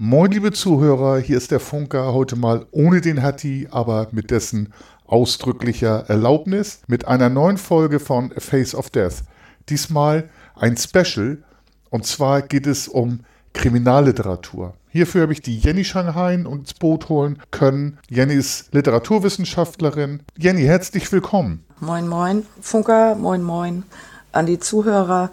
Moin, liebe Zuhörer, hier ist der Funker heute mal ohne den Hatti, aber mit dessen ausdrücklicher Erlaubnis mit einer neuen Folge von Face of Death. Diesmal ein Special und zwar geht es um Kriminalliteratur. Hierfür habe ich die Jenny Shanghai ins Boot holen können. Jenny ist Literaturwissenschaftlerin. Jenny, herzlich willkommen. Moin, moin, Funker, moin, moin an die Zuhörer.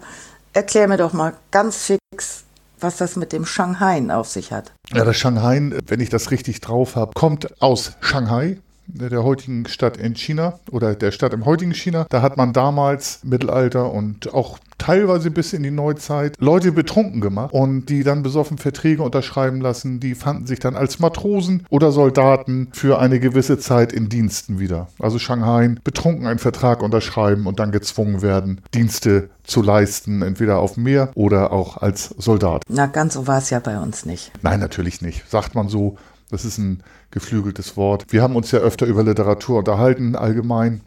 Erklär mir doch mal ganz fix, was das mit dem Shanghai auf sich hat. Ja, das Shanghai, wenn ich das richtig drauf habe, kommt aus Shanghai, der heutigen Stadt in China oder der Stadt im heutigen China. Da hat man damals Mittelalter und auch teilweise bis in die Neuzeit Leute betrunken gemacht und die dann besoffen Verträge unterschreiben lassen. Die fanden sich dann als Matrosen oder Soldaten für eine gewisse Zeit in Diensten wieder. Also Shanghai betrunken einen Vertrag unterschreiben und dann gezwungen werden, Dienste zu leisten, entweder auf Meer oder auch als Soldat. Na, ganz so war es ja bei uns nicht. Nein, natürlich nicht. Sagt man so, das ist ein geflügeltes Wort. Wir haben uns ja öfter über Literatur unterhalten, allgemein.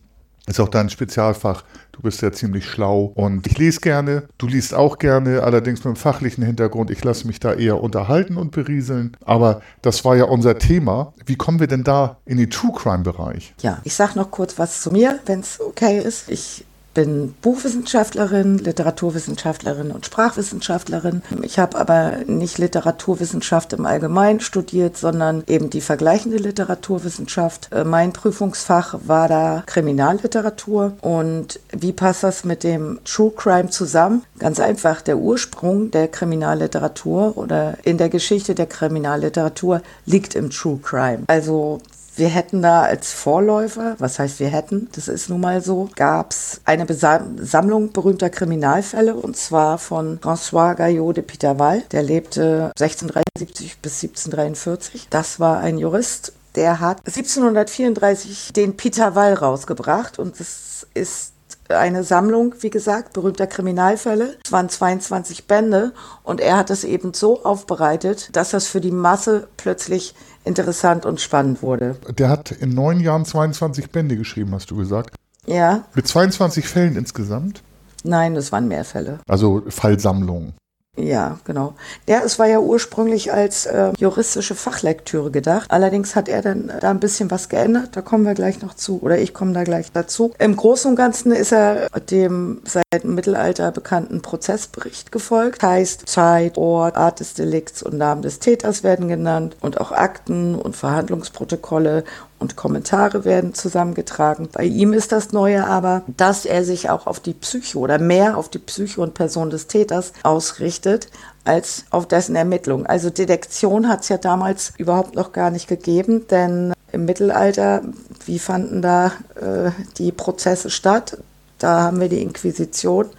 Ist auch dein Spezialfach. Du bist ja ziemlich schlau und ich lese gerne. Du liest auch gerne, allerdings mit einem fachlichen Hintergrund. Ich lasse mich da eher unterhalten und berieseln. Aber das war ja unser Thema. Wie kommen wir denn da in den True Crime Bereich? Ja, ich sage noch kurz was zu mir, wenn es okay ist. Ich bin Buchwissenschaftlerin, Literaturwissenschaftlerin und Sprachwissenschaftlerin. Ich habe aber nicht Literaturwissenschaft im Allgemeinen studiert, sondern eben die vergleichende Literaturwissenschaft. Äh, mein Prüfungsfach war da Kriminalliteratur. Und wie passt das mit dem True Crime zusammen? Ganz einfach, der Ursprung der Kriminalliteratur oder in der Geschichte der Kriminalliteratur liegt im True Crime. Also wir hätten da als Vorläufer, was heißt wir hätten, das ist nun mal so, gab es eine Sammlung berühmter Kriminalfälle und zwar von François Gaillot de Pitaval. Der lebte 1673 bis 1743. Das war ein Jurist, der hat 1734 den Pitaval rausgebracht und das ist eine Sammlung, wie gesagt, berühmter Kriminalfälle. Es waren 22 Bände und er hat es eben so aufbereitet, dass das für die Masse plötzlich interessant und spannend wurde. Der hat in neun Jahren 22 Bände geschrieben, hast du gesagt. Ja. Mit 22 Fällen insgesamt? Nein, es waren mehr Fälle. Also Fallsammlungen. Ja, genau. Ja, es war ja ursprünglich als äh, juristische Fachlektüre gedacht. Allerdings hat er dann da ein bisschen was geändert. Da kommen wir gleich noch zu. Oder ich komme da gleich dazu. Im Großen und Ganzen ist er dem seit dem Mittelalter bekannten Prozessbericht gefolgt. Heißt Zeit, Ort, Art des Delikts und Namen des Täters werden genannt. Und auch Akten und Verhandlungsprotokolle und Kommentare werden zusammengetragen. Bei ihm ist das Neue aber, dass er sich auch auf die Psyche oder mehr auf die Psyche und Person des Täters ausrichtet als auf dessen Ermittlung. Also Detektion hat es ja damals überhaupt noch gar nicht gegeben, denn im Mittelalter, wie fanden da äh, die Prozesse statt? Da haben wir die Inquisition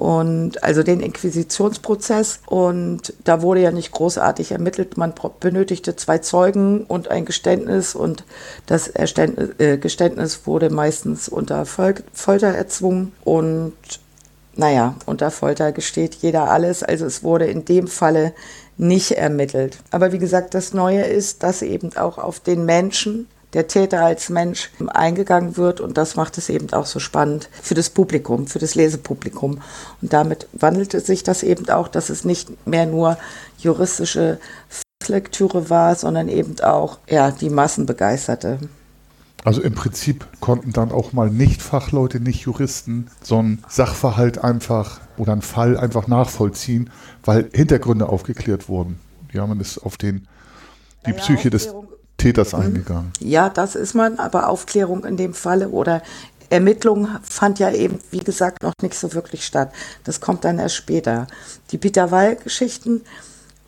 und also den Inquisitionsprozess. Und da wurde ja nicht großartig ermittelt. Man benötigte zwei Zeugen und ein Geständnis und das äh, Geständnis wurde meistens unter Folter erzwungen und naja, unter Folter gesteht jeder alles. Also es wurde in dem Falle nicht ermittelt. Aber wie gesagt, das Neue ist, dass eben auch auf den Menschen der Täter als Mensch eingegangen wird und das macht es eben auch so spannend für das Publikum, für das Lesepublikum. Und damit wandelte sich das eben auch, dass es nicht mehr nur juristische Lektüre war, sondern eben auch ja, die Massen begeisterte. Also im Prinzip konnten dann auch mal Nicht-Fachleute, Nicht-Juristen so einen Sachverhalt einfach oder einen Fall einfach nachvollziehen, weil Hintergründe aufgeklärt wurden. Ja, man ist auf den, die ja, Psyche des Täters mhm. eingegangen. Ja, das ist man, aber Aufklärung in dem Falle oder Ermittlung fand ja eben, wie gesagt, noch nicht so wirklich statt. Das kommt dann erst später. Die Peter Weil-Geschichten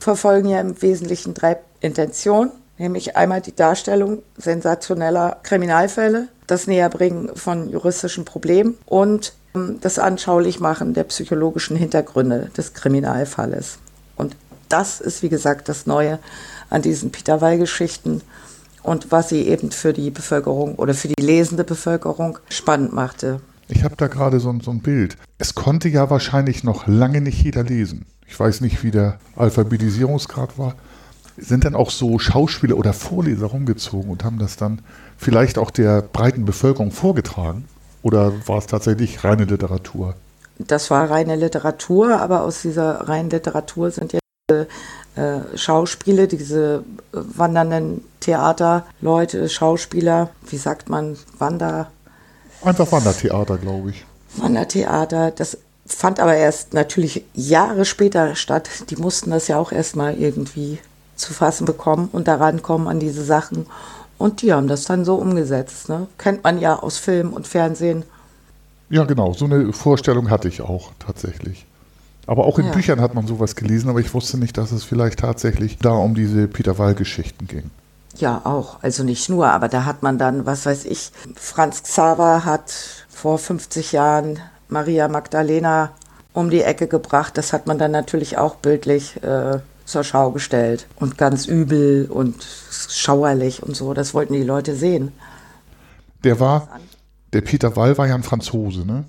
verfolgen ja im Wesentlichen drei Intentionen, nämlich einmal die Darstellung sensationeller Kriminalfälle, das Näherbringen von juristischen Problemen und ähm, das Anschaulichmachen der psychologischen Hintergründe des Kriminalfalles. Und das ist, wie gesagt, das Neue an diesen Peter Weil-Geschichten und was sie eben für die Bevölkerung oder für die lesende Bevölkerung spannend machte. Ich habe da gerade so, so, ein Bild. Es konnte ja wahrscheinlich noch lange nicht jeder lesen. Ich weiß nicht, wie der Alphabetisierungsgrad war. Sind dann auch so Schauspieler oder Vorleser rumgezogen und haben das dann vielleicht auch der breiten Bevölkerung vorgetragen? Oder war es tatsächlich reine Literatur? Das war reine Literatur, aber aus dieser reinen Literatur sind jetzt äh, Schauspiele, diese wandernden Theaterleute, Schauspieler, wie sagt man, Wander. Einfach Wandertheater, glaube ich. Wandertheater, das fand aber erst natürlich Jahre später statt. Die mussten das ja auch erstmal irgendwie zu fassen bekommen und daran kommen an diese Sachen. Und die haben das dann so umgesetzt. Ne? Kennt man ja aus Film und Fernsehen. Ja, genau. So eine Vorstellung hatte ich auch tatsächlich. Aber auch in Ja. Büchern hat man sowas gelesen, aber ich wusste nicht, dass es vielleicht tatsächlich da um diese Peter Wall-Geschichten ging. Ja, auch. Also nicht nur, aber da hat man dann, was weiß ich, Franz Xaver hat vor 50 Jahren Maria Magdalena um die Ecke gebracht. Das hat man dann natürlich auch bildlich äh, zur Schau gestellt. Und ganz übel und schauerlich und so. Das wollten die Leute sehen. Der war, der Peter Wall war ja ein Franzose, ne?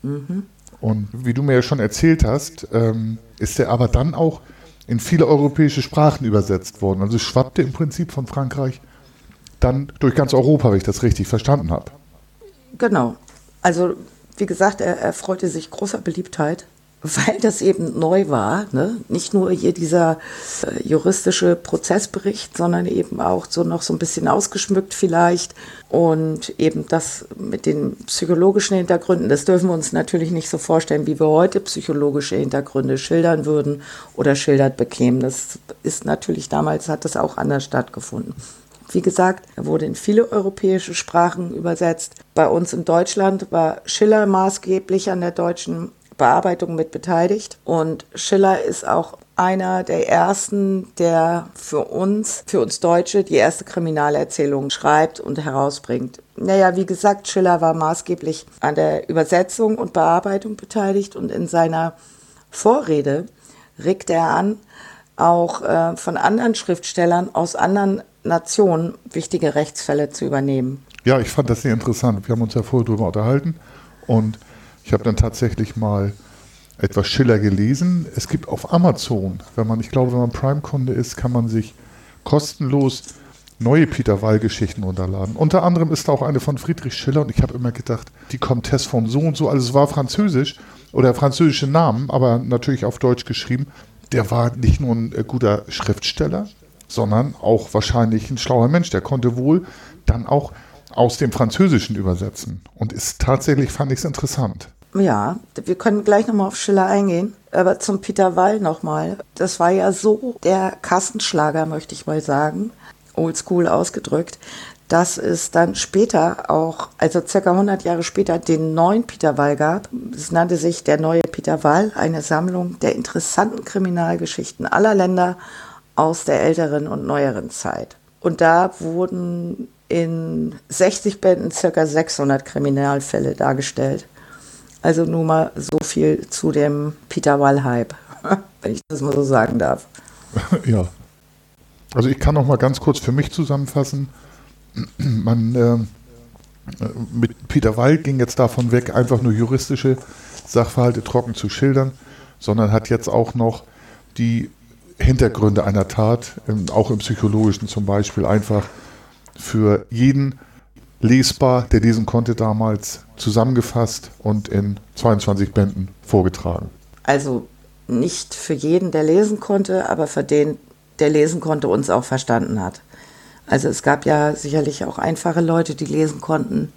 Mhm. Und wie du mir ja schon erzählt hast, ähm, ist er aber dann auch in viele europäische Sprachen übersetzt worden. Also schwappte im Prinzip von Frankreich dann durch ganz Europa, wenn ich das richtig verstanden habe. Genau. Also, wie gesagt, er, er freute sich großer Beliebtheit, weil das eben neu war. Ne? Nicht nur hier dieser äh, juristische Prozessbericht, sondern eben auch so noch so ein bisschen ausgeschmückt vielleicht. Und eben das mit den psychologischen Hintergründen, das dürfen wir uns natürlich nicht so vorstellen, wie wir heute psychologische Hintergründe schildern würden oder schildert bekämen. Das ist natürlich damals, hat das auch anders stattgefunden. Wie gesagt, er wurde in viele europäische Sprachen übersetzt. Bei uns in Deutschland war Schiller maßgeblich an der deutschen Bearbeitung mit beteiligt. Und Schiller ist auch einer der ersten, der für uns, für uns Deutsche, die erste Kriminalerzählung schreibt und herausbringt. Naja, wie gesagt, Schiller war maßgeblich an der Übersetzung und Bearbeitung beteiligt und in seiner Vorrede regt er an, auch äh, von anderen Schriftstellern aus anderen Nationen wichtige Rechtsfälle zu übernehmen. Ja, ich fand das sehr interessant. Wir haben uns ja vorher darüber unterhalten und ich habe dann tatsächlich mal etwas Schiller gelesen. Es gibt auf Amazon, wenn man, ich glaube, wenn man Prime-Kunde ist, kann man sich kostenlos neue Peter Wall-Geschichten runterladen. Unter anderem ist da auch eine von Friedrich Schiller und ich habe immer gedacht, die Comtesse von so und so, also es war französisch oder französische Namen, aber natürlich auf Deutsch geschrieben. Der war nicht nur ein äh, guter Schriftsteller, sondern auch wahrscheinlich ein schlauer Mensch. Der konnte wohl dann auch aus dem Französischen übersetzen. Und ist tatsächlich, fand ich es interessant. Ja, wir können gleich nochmal auf Schiller eingehen. Aber zum Peter Wall nochmal. Das war ja so der Kassenschlager, möchte ich mal sagen, oldschool ausgedrückt, dass es dann später auch, also circa 100 Jahre später, den neuen Peter Wall gab. Es nannte sich der neue Peter Wall, eine Sammlung der interessanten Kriminalgeschichten aller Länder aus der älteren und neueren Zeit. Und da wurden in 60 Bänden circa 600 Kriminalfälle dargestellt. Also nur mal so viel zu dem Peter Wall-Hype, wenn ich das mal so sagen darf. ja. Also ich kann noch mal ganz kurz für mich zusammenfassen. Man äh, mit Peter Wall ging jetzt davon weg, einfach nur juristische Sachverhalte trocken zu schildern, sondern hat jetzt auch noch die Hintergründe einer Tat, ähm, auch im psychologischen zum Beispiel, einfach für jeden lesbar, der lesen konnte damals, zusammengefasst und in 22 Bänden vorgetragen. Also nicht für jeden, der lesen konnte, aber für den, der lesen konnte, uns auch verstanden hat. Also es gab ja sicherlich auch einfache Leute, die lesen konnten,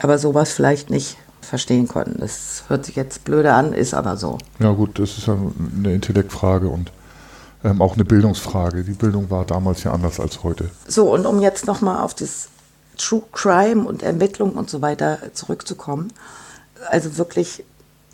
aber sowas vielleicht nicht verstehen konnten. Das hört sich jetzt blöde an, ist aber so. Ja gut, das ist ja eine Intellektfrage und ähm, auch eine Bildungsfrage. Die Bildung war damals ja anders als heute. So, und um jetzt nochmal auf das True Crime und Ermittlung und so weiter zurückzukommen. Also wirklich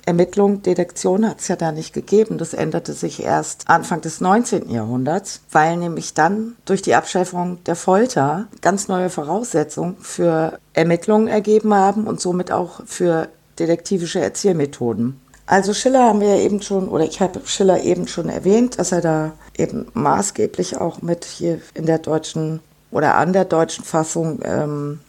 Ermittlung, Detektion hat es ja da nicht gegeben. Das änderte sich erst Anfang des 19. Jahrhunderts, weil nämlich dann durch die Abschaffung der Folter ganz neue Voraussetzungen für Ermittlungen ergeben haben und somit auch für detektivische Erzählmethoden. Also Schiller haben wir ja eben schon, oder ich habe Schiller eben schon erwähnt, dass er da eben maßgeblich auch mit hier in der deutschen oder an der deutschen Fassung ähm,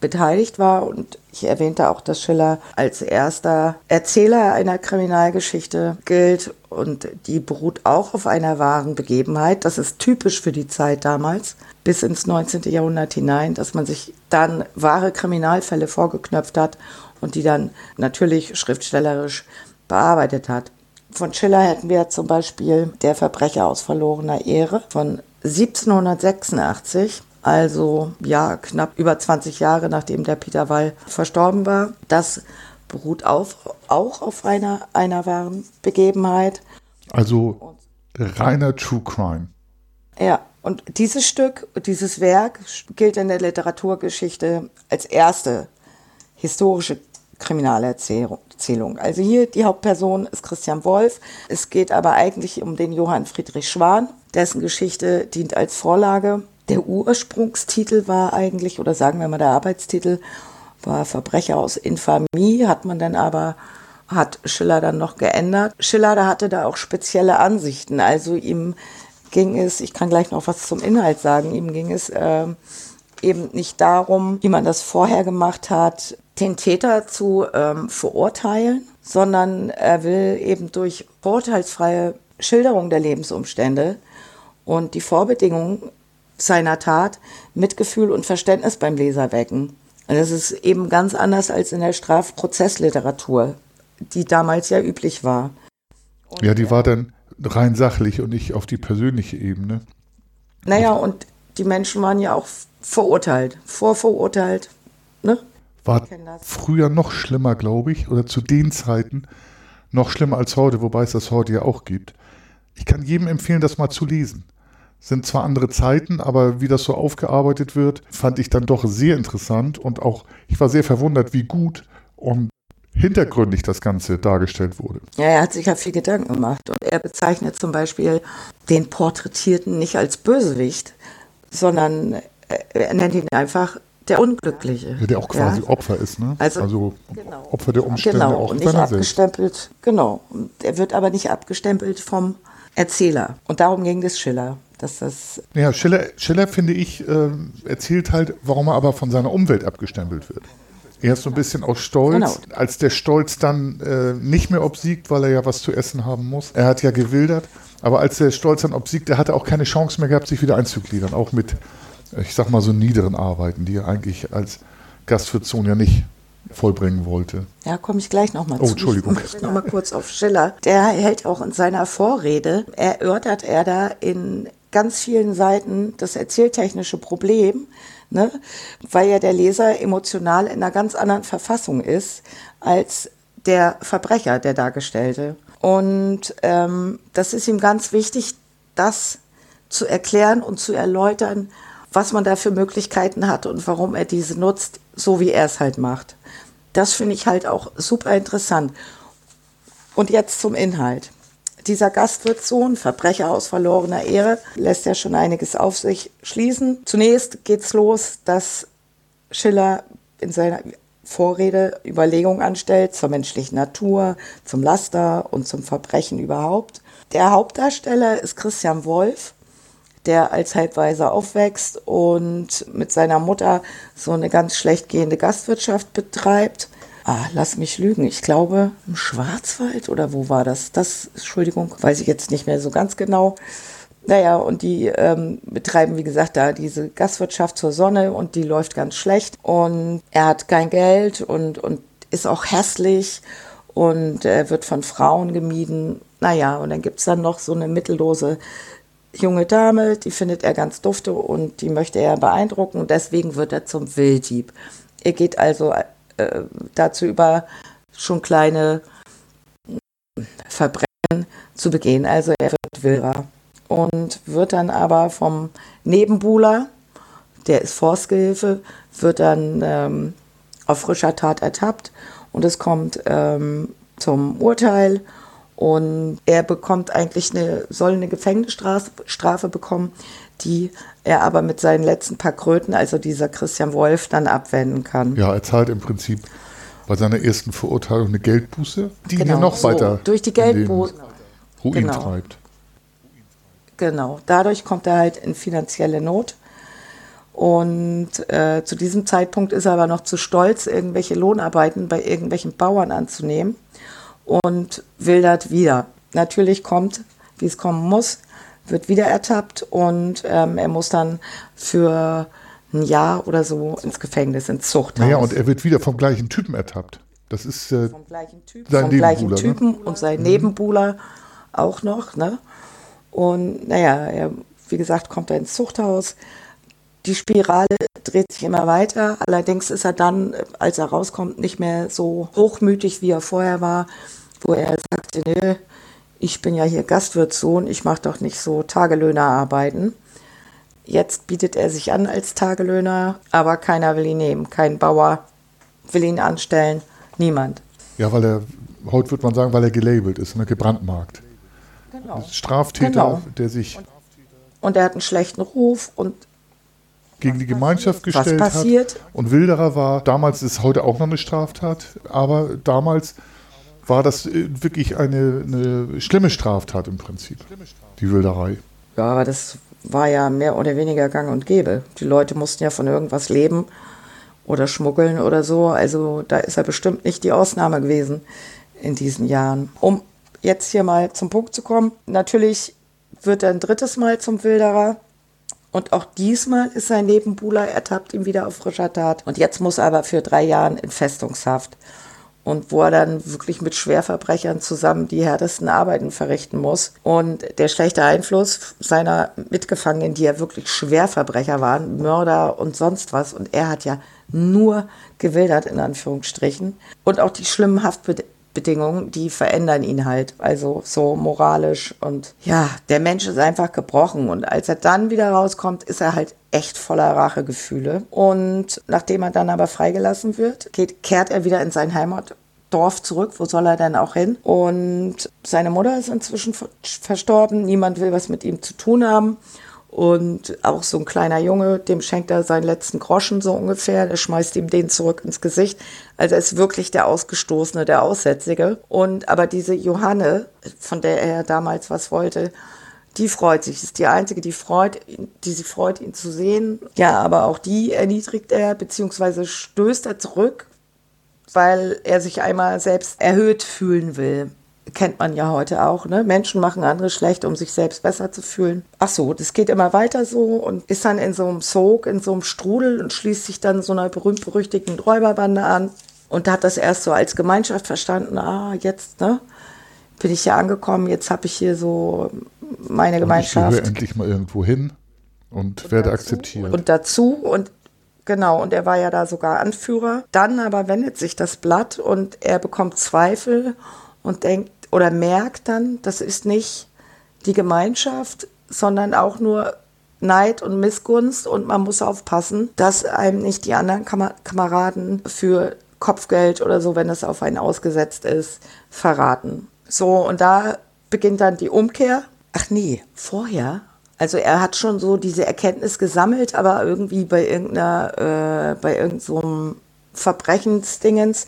beteiligt war. Und ich erwähnte auch, dass Schiller als erster Erzähler einer Kriminalgeschichte gilt. Und die beruht auch auf einer wahren Begebenheit. Das ist typisch für die Zeit damals, bis ins 19. Jahrhundert hinein, dass man sich dann wahre Kriminalfälle vorgeknöpft hat und die dann natürlich schriftstellerisch bearbeitet hat. Von Schiller hätten wir zum Beispiel Der Verbrecher aus verlorener Ehre von 1786 also ja knapp über 20 Jahre nachdem der Peter Wall verstorben war. Das beruht auf, auch auf einer, einer wahren Begebenheit. Also reiner True Crime. Ja, und dieses Stück, dieses Werk gilt in der Literaturgeschichte als erste historische Kriminalerzählung. Also hier die Hauptperson ist Christian Wolf. Es geht aber eigentlich um den Johann Friedrich Schwan, dessen Geschichte dient als Vorlage. Der Ursprungstitel war eigentlich, oder sagen wir mal der Arbeitstitel, war Verbrecher aus Infamie, hat man dann aber, hat Schiller dann noch geändert. Schiller, da hatte da auch spezielle Ansichten. Also ihm ging es, ich kann gleich noch was zum Inhalt sagen, ihm ging es äh, eben nicht darum, wie man das vorher gemacht hat, den Täter zu ähm, verurteilen, sondern er will eben durch vorurteilsfreie Schilderung der Lebensumstände und die Vorbedingungen seiner Tat Mitgefühl und Verständnis beim Leser wecken. Und das ist eben ganz anders als in der Strafprozessliteratur, die damals ja üblich war. Und ja, die war dann rein sachlich und nicht auf die persönliche Ebene. Naja, und die Menschen waren ja auch verurteilt, vorverurteilt. Ne? War früher noch schlimmer, glaube ich, oder zu den Zeiten noch schlimmer als heute, wobei es das heute ja auch gibt. Ich kann jedem empfehlen, das mal zu lesen. Sind zwar andere Zeiten, aber wie das so aufgearbeitet wird, fand ich dann doch sehr interessant und auch, ich war sehr verwundert, wie gut und hintergründig das Ganze dargestellt wurde. Ja, er hat sich ja viel Gedanken gemacht und er bezeichnet zum Beispiel den Porträtierten nicht als Bösewicht, sondern er nennt ihn einfach der Unglückliche. Ja, der auch quasi ja? Opfer ist, ne? Also, also genau. Opfer der Umstände genau, auch und nicht abgestempelt, selbst. genau. Und er wird aber nicht abgestempelt vom Erzähler. Und darum ging es Schiller. Dass das ja, Schiller, Schiller, finde ich, äh, erzählt halt, warum er aber von seiner Umwelt abgestempelt wird. Er ist so ein bisschen aus Stolz, genau. als der Stolz dann äh, nicht mehr obsiegt, weil er ja was zu essen haben muss. Er hat ja gewildert, aber als der Stolz dann obsiegt, er hatte auch keine Chance mehr gehabt, sich wieder einzugliedern, auch mit, ich sag mal, so niederen Arbeiten, die er eigentlich als Gastwirtssohn ja nicht vollbringen wollte. Ja, komme ich gleich nochmal oh, zu. Oh, Entschuldigung. Ich noch mal kurz auf Schiller. Der hält auch in seiner Vorrede, erörtert er da in ganz vielen Seiten das erzähltechnische Problem, ne? weil ja der Leser emotional in einer ganz anderen Verfassung ist als der Verbrecher, der Dargestellte. Und ähm, das ist ihm ganz wichtig, das zu erklären und zu erläutern, was man da für Möglichkeiten hat und warum er diese nutzt, so wie er es halt macht. Das finde ich halt auch super interessant. Und jetzt zum Inhalt. Dieser Gastwirtssohn, Verbrecher aus verlorener Ehre, lässt ja schon einiges auf sich schließen. Zunächst geht's los, dass Schiller in seiner Vorrede Überlegungen anstellt zur menschlichen Natur, zum Laster und zum Verbrechen überhaupt. Der Hauptdarsteller ist Christian Wolf, der als Halbwaiser aufwächst und mit seiner Mutter so eine ganz schlecht gehende Gastwirtschaft betreibt. Ah, lass mich lügen. Ich glaube, im Schwarzwald oder wo war das? Das, Entschuldigung, weiß ich jetzt nicht mehr so ganz genau. Naja, und die ähm, betreiben, wie gesagt, da diese Gastwirtschaft zur Sonne und die läuft ganz schlecht. Und er hat kein Geld und, und ist auch hässlich und er wird von Frauen gemieden. Naja, und dann gibt's dann noch so eine mittellose junge Dame, die findet er ganz dufte und die möchte er beeindrucken deswegen wird er zum Wilddieb. Er geht also äh, dazu über, schon kleine Verbrechen zu begehen. Also er wird Wilderer und wird dann aber vom Nebenbuhler, der ist Forstgehilfe, wird dann ähm, auf frischer Tat ertappt und es kommt ähm, zum Urteil und er bekommt eigentlich eine, soll eine Gefängnisstrafe bekommen, die er aber mit seinen letzten paar Kröten, also dieser Christian Wolf, dann abwenden kann. Ja, er zahlt im Prinzip bei seiner ersten Verurteilung eine Geldbuße, die genau, ihn noch so, weiter durch die Geldbuße Ruin genau. treibt. Genau, dadurch kommt er halt in finanzielle Not. Und äh, zu diesem Zeitpunkt ist er aber noch zu stolz, irgendwelche Lohnarbeiten bei irgendwelchen Bauern anzunehmen und wildert wieder. Natürlich kommt, wie es kommen muss, wird wieder ertappt und ähm, er muss dann für ein Jahr oder so ins Gefängnis, ins Zuchthaus. Naja, und er wird wieder vom gleichen Typen ertappt. Das ist äh, vom gleichen Typ, sein vom gleichen ne? Typen und sein Nebenbuhler auch noch. Ne? Und naja, er, wie gesagt, kommt er ins Zuchthaus. Die Spirale dreht sich immer weiter. Allerdings ist er dann, als er rauskommt, nicht mehr so hochmütig, wie er vorher war, wo er sagte, nö, ich bin ja hier Gastwirtssohn, ich mache doch nicht so Tagelöhner arbeiten. Jetzt bietet er sich an als Tagelöhner, aber keiner will ihn nehmen. Kein Bauer will ihn anstellen, niemand. Ja, weil er, heute würde man sagen, weil er gelabelt ist, ne, gebrandmarkt. Genau. Straftäter, Genau. der sich Und er hat einen schlechten Ruf und gegen die Gemeinschaft Was gestellt hat. passiert? Und Wilderer war, damals ist heute auch noch eine Straftat, aber damals war das äh, wirklich eine, eine schlimme Straftat im Prinzip, die Wilderei. Ja, aber das war ja mehr oder weniger gang und gäbe. Die Leute mussten ja von irgendwas leben oder schmuggeln oder so. Also da ist er bestimmt nicht die Ausnahme gewesen in diesen Jahren. Um jetzt hier mal zum Punkt zu kommen, natürlich wird er ein drittes Mal zum Wilderer. Und auch diesmal ist sein Nebenbuhler, ertappt ihn wieder auf frischer Tat. Und jetzt muss er aber für drei Jahre in Festungshaft. Und wo er dann wirklich mit Schwerverbrechern zusammen die härtesten Arbeiten verrichten muss. Und der schlechte Einfluss seiner Mitgefangenen, die ja wirklich Schwerverbrecher waren, Mörder und sonst was. Und er hat ja nur gewildert, in Anführungsstrichen. Und auch die schlimmen Haftbedingungen, die verändern ihn halt. Also so moralisch. Und ja, der Mensch ist einfach gebrochen. Und als er dann wieder rauskommt, ist er halt echt voller Rachegefühle. Und nachdem er dann aber freigelassen wird, geht, kehrt er wieder in sein Heimatdorf zurück. Wo soll er denn auch hin? Und seine Mutter ist inzwischen ver- verstorben. Niemand will was mit ihm zu tun haben. Und auch so ein kleiner Junge, dem schenkt er seinen letzten Groschen so ungefähr. Der schmeißt ihm den zurück ins Gesicht. Also er ist wirklich der Ausgestoßene, der Aussätzige. Und aber diese Johanne, von der er damals was wollte, die freut sich. Ist die einzige, die freut, die sie freut, ihn zu sehen. Ja, aber auch die erniedrigt er, beziehungsweise stößt er zurück, weil er sich einmal selbst erhöht fühlen will. Kennt man ja heute auch, ne? Menschen machen andere schlecht, um sich selbst besser zu fühlen. Ach so, das geht immer weiter so und ist dann in so einem Sog, in so einem Strudel und schließt sich dann so einer berühmt-berüchtigten Räuberbande an und hat das erst so als Gemeinschaft verstanden. Ah, jetzt, ne? Bin ich hier angekommen, jetzt habe ich hier so meine Und ich gehöre Gemeinschaft. endlich mal irgendwo hin und, werde akzeptiert. Und dazu und genau, und er war ja da sogar Anführer. Dann aber wendet sich das Blatt und er bekommt Zweifel und denkt oder merkt dann, das ist nicht die Gemeinschaft, sondern auch nur Neid und Missgunst und man muss aufpassen, dass einem nicht die anderen Kam Kameraden für Kopfgeld oder so, wenn es auf einen ausgesetzt ist, verraten. So, und da beginnt dann die Umkehr. Ach nee, vorher also er hat schon so diese Erkenntnis gesammelt, aber irgendwie bei irgendeiner, äh, bei irgendeinem so Verbrechensdingens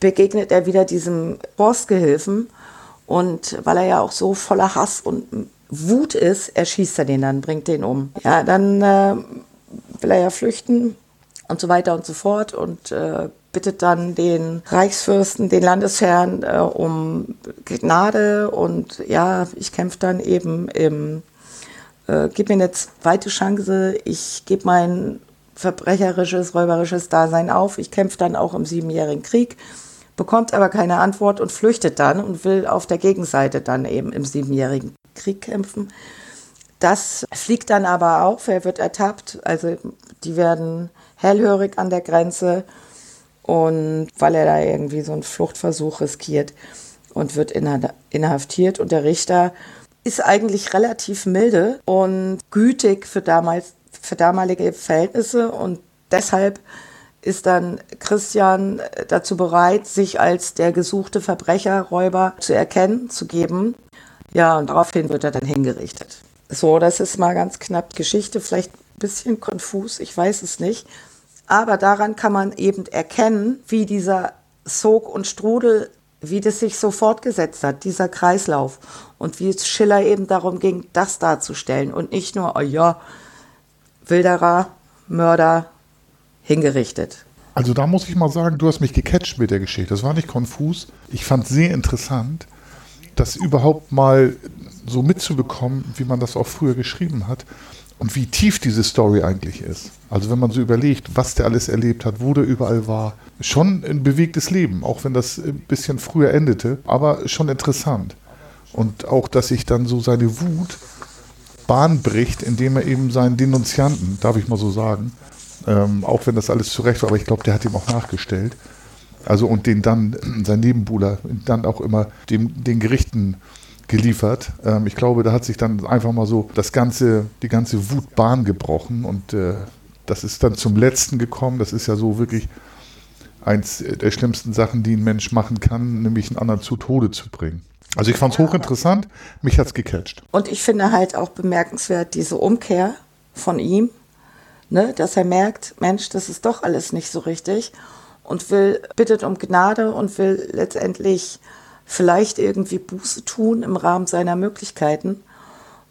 begegnet er wieder diesem Forstgehilfen und weil er ja auch so voller Hass und Wut ist, erschießt er den dann, bringt den um. Ja, dann äh, will er ja flüchten und so weiter und so fort und äh, bittet dann den Reichsfürsten, den Landesherrn äh, um Gnade und ja, ich kämpfe dann eben im äh, gib mir eine zweite Chance, ich gebe mein verbrecherisches, räuberisches Dasein auf, ich kämpfe dann auch im Siebenjährigen Krieg, bekommt aber keine Antwort und flüchtet dann und will auf der Gegenseite dann eben im Siebenjährigen Krieg kämpfen. Das fliegt dann aber auf, er wird ertappt, also die werden hellhörig an der Grenze und weil er da irgendwie so einen Fluchtversuch riskiert und wird inha- inhaftiert und der Richter ist eigentlich relativ milde und gütig für, damals, für damalige Verhältnisse und deshalb ist dann Christian dazu bereit, sich als der gesuchte Verbrecher, Räuber zu erkennen, zu geben. Ja, und daraufhin wird er dann hingerichtet. So, das ist mal ganz knapp Geschichte, vielleicht ein bisschen konfus, ich weiß es nicht. Aber daran kann man eben erkennen, wie dieser Sog und Strudel, wie das sich so fortgesetzt hat, dieser Kreislauf. Und wie es Schiller eben darum ging, das darzustellen und nicht nur, oh ja, Wilderer, Mörder, hingerichtet. Also da muss ich mal sagen, du hast mich gecatcht mit der Geschichte. Das war nicht konfus. Ich fand sehr interessant, das überhaupt mal so mitzubekommen, wie man das auch früher geschrieben hat. und wie tief diese Story eigentlich ist. Also wenn man so überlegt, was der alles erlebt hat, wo der überall war, schon ein bewegtes Leben, auch wenn das ein bisschen früher endete, aber schon interessant. Und auch, dass sich dann so seine Wut Bahn bricht, indem er eben seinen Denunzianten, darf ich mal so sagen, ähm, auch wenn das alles zurecht war, aber ich glaube, der hat ihm auch nachgestellt. Also und den dann, sein Nebenbuhler, dann auch immer dem, den Gerichten geliefert. Ähm, ich glaube, da hat sich dann einfach mal so das ganze, die ganze Wut Bahn gebrochen und äh, das ist dann zum Letzten gekommen. Das ist ja so wirklich eins der schlimmsten Sachen, die ein Mensch machen kann, nämlich einen anderen zu Tode zu bringen. Also ich fand es hochinteressant, mich hat es gecatcht. Und ich finde halt auch bemerkenswert diese Umkehr von ihm, ne, dass er merkt, Mensch, das ist doch alles nicht so richtig und will, bittet um Gnade und will letztendlich vielleicht irgendwie Buße tun im Rahmen seiner Möglichkeiten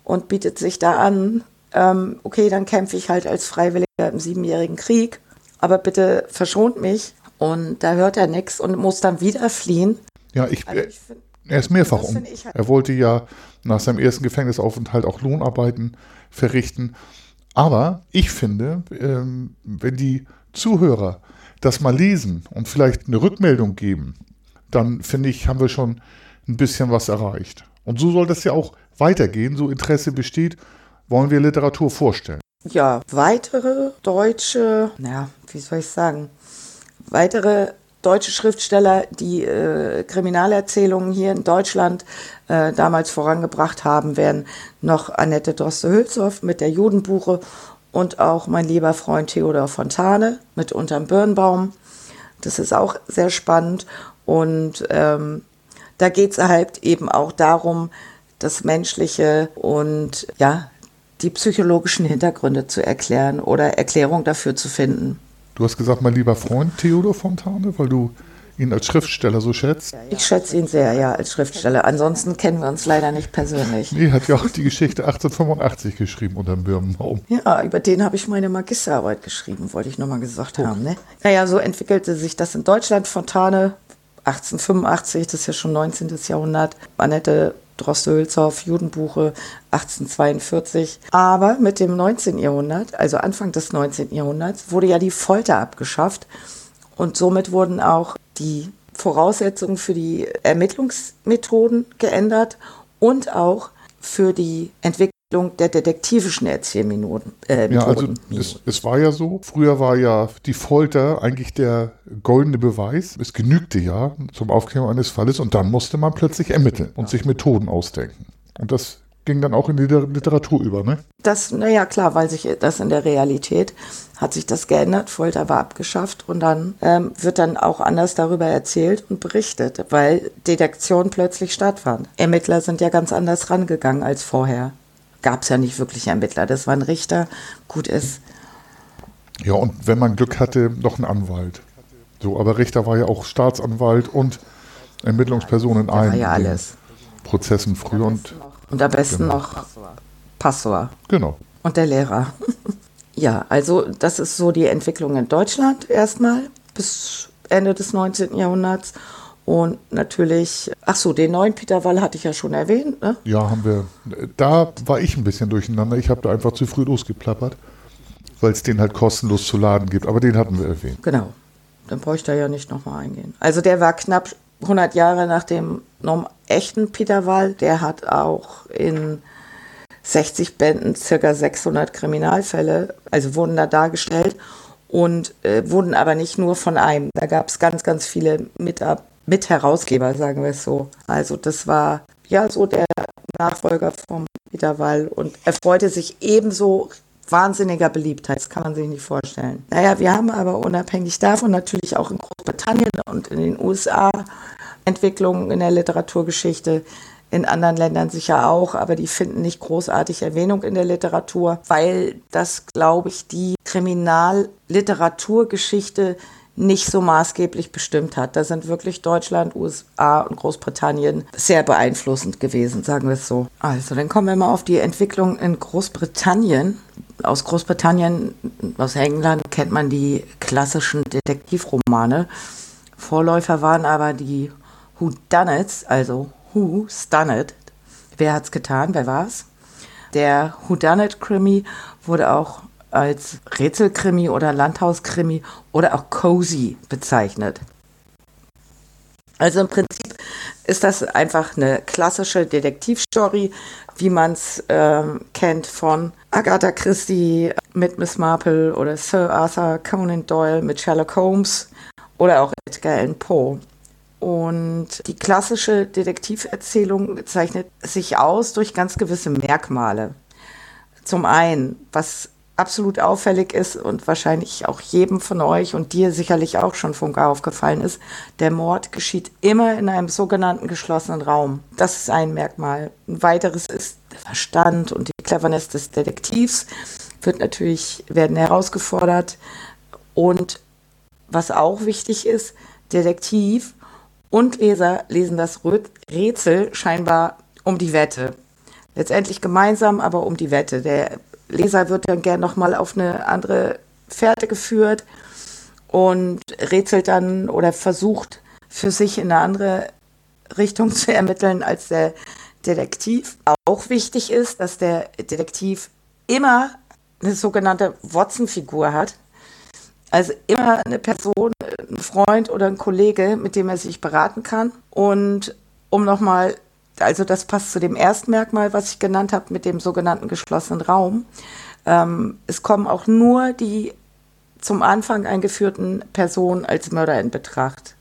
und bietet sich da an, ähm, okay, dann kämpfe ich halt als Freiwilliger im Siebenjährigen Krieg, aber bitte verschont mich. Und da hört er nichts und muss dann wieder fliehen. Ja, ich, also ich find, er ist mehrfach um. Halt er wollte ja nach seinem ersten Gefängnisaufenthalt auch Lohnarbeiten verrichten. Aber ich finde, ähm, wenn die Zuhörer das mal lesen und vielleicht eine Rückmeldung geben, dann finde ich, haben wir schon ein bisschen was erreicht. Und so soll das ja auch weitergehen. So Interesse besteht, wollen wir Literatur vorstellen. Ja, weitere deutsche, naja, wie soll ich sagen, weitere deutsche Schriftsteller, die äh, Kriminalerzählungen hier in Deutschland äh, damals vorangebracht haben, wären noch Annette Droste-Hülshoff mit der Judenbuche und auch mein lieber Freund Theodor Fontane mit Unterm Birnbaum. Das ist auch sehr spannend. Und ähm, da geht es halt eben auch darum, das Menschliche und ja, die psychologischen Hintergründe zu erklären oder Erklärung dafür zu finden. Du hast gesagt, mein lieber Freund Theodor Fontane, weil du ihn als Schriftsteller so schätzt? Ich schätze ihn sehr, ja, als Schriftsteller. Ansonsten kennen wir uns leider nicht persönlich. Nee, hat ja auch die Geschichte 1885 geschrieben unter dem Birnenbaum. Ja, über den habe ich meine Magisterarbeit geschrieben, wollte ich nochmal gesagt oh. haben. Ne? Naja, so entwickelte sich das in Deutschland. Fontane 1885, das ist ja schon 19. Jahrhundert. Annette Droste-Hülshoff, Judenbuche 1842. Aber mit dem 19. Jahrhundert, also Anfang des 19. Jahrhunderts, wurde ja die Folter abgeschafft und somit wurden auch die Voraussetzungen für die Ermittlungsmethoden geändert und auch für die Entwicklung der detektivischen Erzählmethoden. Äh, ja, also es, es, war ja so, früher war ja die Folter eigentlich der goldene Beweis. Es genügte ja zum Aufklären eines Falles und dann musste man plötzlich ermitteln und sich Methoden ausdenken. Und das ging dann auch in die Literatur über, ne? Das, naja, klar, weil sich das in der Realität hat sich das geändert, Folter war abgeschafft und dann ähm, wird dann auch anders darüber erzählt und berichtet, weil Detektion plötzlich stattfand. Ermittler sind ja ganz anders rangegangen als vorher gab es ja nicht wirklich Ermittler. Das war ein Richter. Gut ist. Ja, und wenn man Glück hatte, noch ein Anwalt. So, aber Richter war ja auch Staatsanwalt und Ermittlungsperson in allen ja alles. Prozessen früher. Und, und am besten genau. noch Passor. Genau. Und der Lehrer. ja, also das ist so die Entwicklung in Deutschland erstmal bis Ende des 19. Jahrhunderts. Und natürlich, ach so, den neuen Peter Wall hatte ich ja schon erwähnt. Ne? Ja, haben wir. Da war ich ein bisschen durcheinander. Ich habe da einfach zu früh losgeplappert, weil es den halt kostenlos zu laden gibt. Aber den hatten wir erwähnt. Genau. Dann bräuchte er ja nicht nochmal eingehen. Also der war knapp 100 Jahre nach dem echten Peter Wall. Der hat auch in 60 Bänden circa 600 Kriminalfälle, also wurden da dargestellt und äh, wurden aber nicht nur von einem. Da gab es ganz, ganz viele Mitarbeiter Mitherausgeber, sagen wir es so. Also das war ja so der Nachfolger vom Peter Wall und er freute sich ebenso wahnsinniger Beliebtheit, das kann man sich nicht vorstellen. Naja, wir haben aber unabhängig davon natürlich auch in Großbritannien und in den USA Entwicklungen in der Literaturgeschichte, in anderen Ländern sicher auch, aber die finden nicht großartig Erwähnung in der Literatur, weil das, glaube ich, die Kriminalliteraturgeschichte nicht so maßgeblich bestimmt hat. Da sind wirklich Deutschland, USA und Großbritannien sehr beeinflussend gewesen, sagen wir es so. Also, dann kommen wir mal auf die Entwicklung in Großbritannien. Aus Großbritannien, aus England kennt man die klassischen Detektivromane. Vorläufer waren aber die Who Done It, also Who's Done It. Wer hat's getan? Wer war's? Der Whodunit-Krimi wurde auch als Rätselkrimi oder Landhauskrimi oder auch Cozy bezeichnet. Also im Prinzip ist das einfach eine klassische Detektivstory, wie man es äh, kennt von Agatha Christie mit Miss Marple oder Sir Arthur Conan Doyle mit Sherlock Holmes oder auch Edgar Allan Poe. Und die klassische Detektiverzählung zeichnet sich aus durch ganz gewisse Merkmale. Zum einen, was absolut auffällig ist und wahrscheinlich auch jedem von euch und dir sicherlich auch schon gar aufgefallen ist, der Mord geschieht immer in einem sogenannten geschlossenen Raum. Das ist ein Merkmal. Ein weiteres ist der Verstand und die Cleverness des Detektivs wird natürlich, werden herausgefordert. Und was auch wichtig ist, Detektiv und Leser lesen das Rätsel scheinbar um die Wette. Letztendlich gemeinsam, aber um die Wette. Der Leser wird dann gern nochmal auf eine andere Fährte geführt und rätselt dann oder versucht für sich in eine andere Richtung zu ermitteln als der Detektiv. Auch wichtig ist, dass der Detektiv immer eine sogenannte Watson-Figur hat. Also immer eine Person, ein Freund oder ein Kollege, mit dem er sich beraten kann. Und um nochmal also das passt zu dem ersten Merkmal, was ich genannt habe, mit dem sogenannten geschlossenen Raum. Ähm, es kommen auch nur die zum Anfang eingeführten Personen als Mörder in Betracht.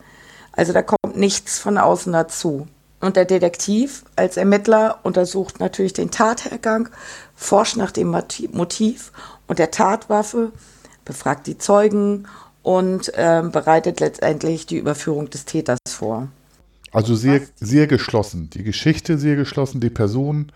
Also da kommt nichts von außen dazu. Und der Detektiv als Ermittler untersucht natürlich den Tathergang, forscht nach dem Motiv und der Tatwaffe, befragt die Zeugen und äh, bereitet letztendlich die Überführung des Täters vor. Also sehr, sehr geschlossen. Die Geschichte sehr geschlossen, die Personen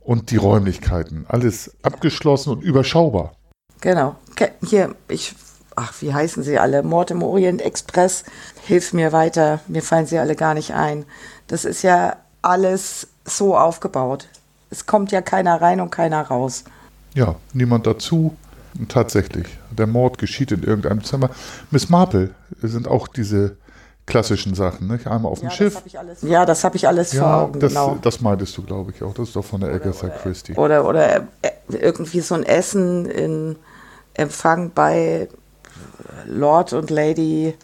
und die Räumlichkeiten. Alles abgeschlossen und überschaubar. Genau. Hier, ich, ach, wie heißen sie alle? Mord im Orient Express. Hilf mir weiter. Mir fallen sie alle gar nicht ein. Das ist ja alles so aufgebaut. Es kommt ja keiner rein und keiner raus. Ja, niemand dazu. Und tatsächlich, der Mord geschieht in irgendeinem Zimmer. Miss Marple sind auch diese klassischen Sachen, nicht? Einmal auf dem ja, Schiff. Das ja, das habe ich alles ja, vor Augen. Das, genau. das meintest du, glaube ich, auch. Das ist doch von der oder, Agatha oder, Christie. Oder, oder äh, irgendwie so ein Essen in Empfang bei Lord und Lady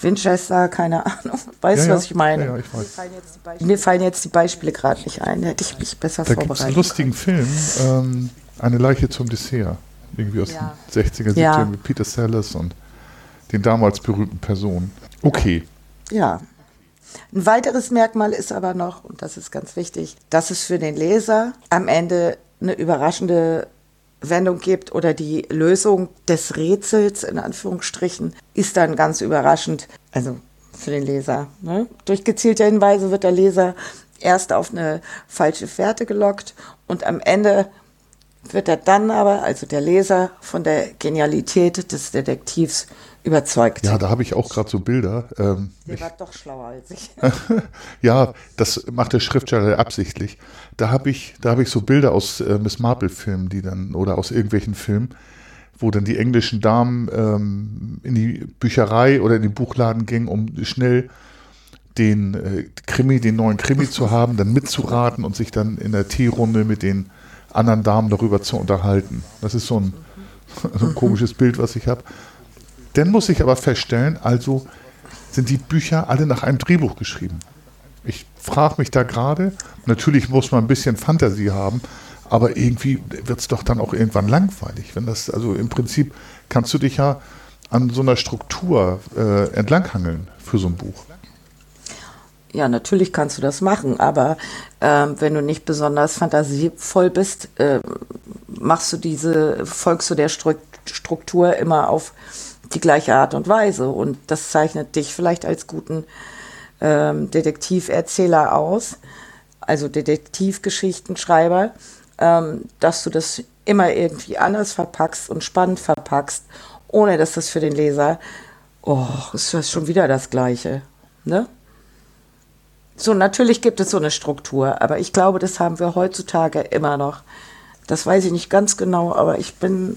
Winchester, keine Ahnung. Weißt du, ja, was ich meine? Ja, ich weiß. Mir fallen jetzt die Beispiele gerade nicht ein. Hätte ich mich besser da vorbereitet. Da gibt einen lustigen Film, ähm, Eine Leiche zum Dessert. Irgendwie aus den 60er, 70er mit Peter Sellers und den damals berühmten Personen. Okay. Ja. Ein weiteres Merkmal ist aber noch, und das ist ganz wichtig, dass es für den Leser am Ende eine überraschende Wendung gibt oder die Lösung des Rätsels in Anführungsstrichen ist dann ganz überraschend, also für den Leser. Ne? Durch gezielte Hinweise wird der Leser erst auf eine falsche Fährte gelockt und am Ende wird er dann aber, also der Leser, von der Genialität des Detektivs überzeugt. Ja, da habe ich auch gerade so Bilder. Ähm, der war doch schlauer als ich. ja, das macht der Schriftsteller absichtlich. Da habe ich, da ich so Bilder aus äh, Miss Marple-Filmen, die dann, oder aus irgendwelchen Filmen, wo dann die englischen Damen ähm, in die Bücherei oder in den Buchladen gingen, um schnell den äh, Krimi, den neuen Krimi zu haben, dann mitzuraten und sich dann in der Teerunde mit den anderen Damen darüber zu unterhalten. Das ist so ein, so ein komisches Bild, was ich habe. Dann muss ich aber feststellen, also sind die Bücher alle nach einem Drehbuch geschrieben. Ich frage mich da gerade, natürlich muss man ein bisschen Fantasie haben, aber irgendwie wird es doch dann auch irgendwann langweilig. Wenn das, also im Prinzip kannst du dich ja an so einer Struktur äh, entlanghangeln für so ein Buch. Ja, natürlich kannst du das machen, aber äh, wenn du nicht besonders fantasievoll bist, äh, machst du diese, folgst du der Struktur immer auf die gleiche Art und Weise. Und das zeichnet dich vielleicht als guten ähm, Detektiverzähler aus, also Detektivgeschichtenschreiber, ähm, dass du das immer irgendwie anders verpackst und spannend verpackst, ohne dass das für den Leser, oh, ist das schon wieder das Gleiche. Ne? So, natürlich gibt es so eine Struktur, aber ich glaube, das haben wir heutzutage immer noch. Das weiß ich nicht ganz genau, aber ich bin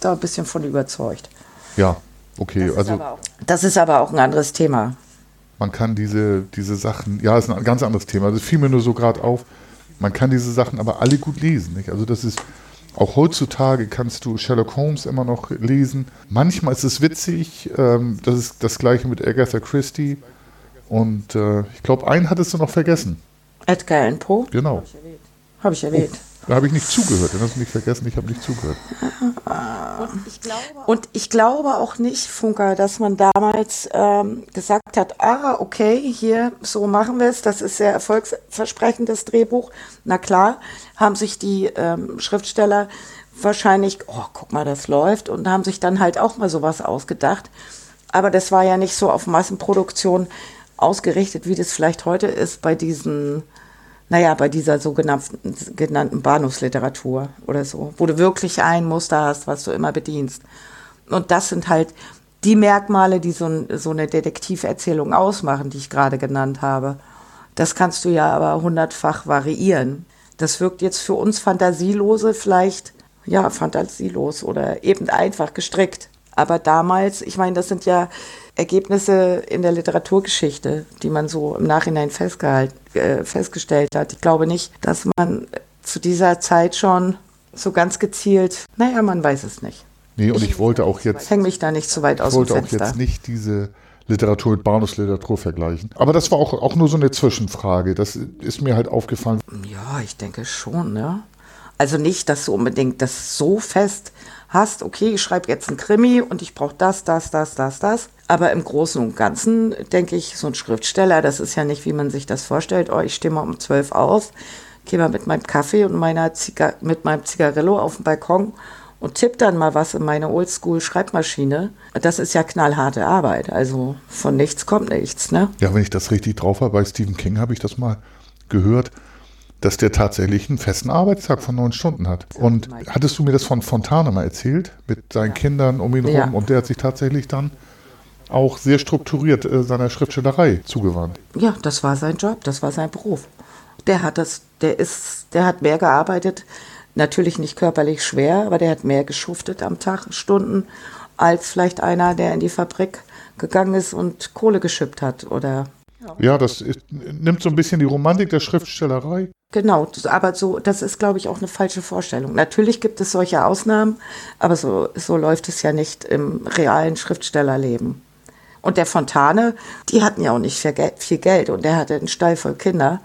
da ein bisschen von überzeugt. Ja, okay. Das also, ist auch, das ist aber auch ein anderes Thema. Man kann diese, diese Sachen, ja, ist ein ganz anderes Thema. Das fiel mir nur so gerade auf. Man kann diese Sachen aber alle gut lesen. Nicht? Also das ist auch heutzutage kannst du Sherlock Holmes immer noch lesen. Manchmal ist es witzig. Ähm, das ist das gleiche mit Agatha Christie. Und äh, ich glaube, einen hattest du noch vergessen. Edgar Allan Poe? Genau. Habe ich erwähnt. Oh, da habe ich nicht zugehört. Den hast du nicht vergessen. Ich habe nicht zugehört. Und ich, glaube, Und ich glaube auch nicht, Funker, dass man damals ähm, gesagt hat, ah, okay, hier, so machen wir es. Das ist sehr erfolgsversprechendes Drehbuch. Na klar, haben sich die ähm, Schriftsteller wahrscheinlich, oh, guck mal, das läuft. Und haben sich dann halt auch mal sowas ausgedacht. Aber das war ja nicht so auf Massenproduktion ausgerichtet, wie das vielleicht heute ist bei diesen, naja, bei dieser sogenannten genannten Bahnhofsliteratur oder so, wo du wirklich ein Muster hast, was du immer bedienst. Und das sind halt die Merkmale, die so, so eine Detektiverzählung ausmachen, die ich gerade genannt habe. Das kannst du ja aber hundertfach variieren. Das wirkt jetzt für uns Fantasielose vielleicht, ja, fantasielos oder eben einfach gestrickt. Aber damals, ich meine, das sind ja Ergebnisse in der Literaturgeschichte, die man so im Nachhinein äh, festgestellt hat. Ich glaube nicht, dass man zu dieser Zeit schon so ganz gezielt, naja, man weiß es nicht. Nee, und ich, ich wollte auch jetzt. Hänge mich da nicht zu weit aus. Ich wollte auch jetzt nicht diese Literatur mit Bahnhofsliteratur vergleichen. Aber das war auch, auch nur so eine Zwischenfrage. Das ist mir halt aufgefallen. Ja, ich denke schon, ne? Also nicht, dass du unbedingt das so fest hast, okay, ich schreibe jetzt einen Krimi und ich brauche das, das, das, das, das. Aber im Großen und Ganzen denke ich, so ein Schriftsteller, das ist ja nicht, wie man sich das vorstellt. Oh, ich stehe mal um zwölf auf, gehe mal mit meinem Kaffee und meiner Ziga mit meinem Zigarillo auf den Balkon und tippe dann mal was in meine Oldschool-Schreibmaschine. Das ist ja knallharte Arbeit. Also von nichts kommt nichts, ne? Ja, wenn ich das richtig drauf habe, bei Stephen King habe ich das mal gehört dass der tatsächlich einen festen Arbeitstag von neun Stunden hat. Und hattest du mir das von Fontane mal erzählt, mit seinen Kindern um ihn ja. rum? Und der hat sich tatsächlich dann auch sehr strukturiert äh, seiner Schriftstellerei zugewandt. Ja, das war sein Job, das war sein Beruf. Der hat das, der ist, der hat mehr gearbeitet, natürlich nicht körperlich schwer, aber der hat mehr geschuftet am Tag, Stunden, als vielleicht einer, der in die Fabrik gegangen ist und Kohle geschippt hat oder ja, das ist, nimmt so ein bisschen die Romantik der Schriftstellerei. Genau, aber so, das ist, glaube ich, auch eine falsche Vorstellung. Natürlich gibt es solche Ausnahmen, aber so, so läuft es ja nicht im realen Schriftstellerleben. Und der Fontane, die hatten ja auch nicht viel Geld und der hatte einen Stall voll Kinder.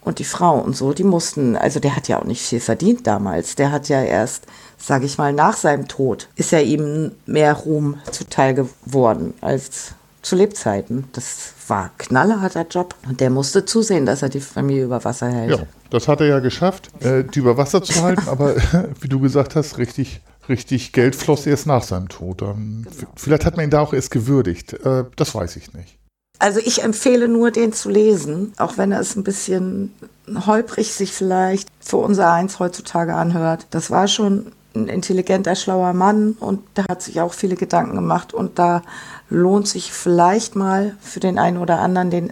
Und die Frau und so, die mussten, also der hat ja auch nicht viel verdient damals. Der hat ja erst, sage ich mal, nach seinem Tod ist ja ihm mehr Ruhm zuteil geworden als zu Lebzeiten. Das war knallharter Job und der musste zusehen, dass er die Familie über Wasser hält. Ja, das hat er ja geschafft, äh, die über Wasser zu halten, aber wie du gesagt hast, richtig, richtig Geld floss erst nach seinem Tod. Ähm, genau. Vielleicht hat man ihn da auch erst gewürdigt. Äh, das weiß ich nicht. Also ich empfehle nur, den zu lesen, auch wenn er es ein bisschen holprig sich vielleicht für unser Eins heutzutage anhört. Das war schon ein intelligenter, schlauer Mann und der hat sich auch viele Gedanken gemacht und da lohnt sich vielleicht mal für den einen oder anderen, den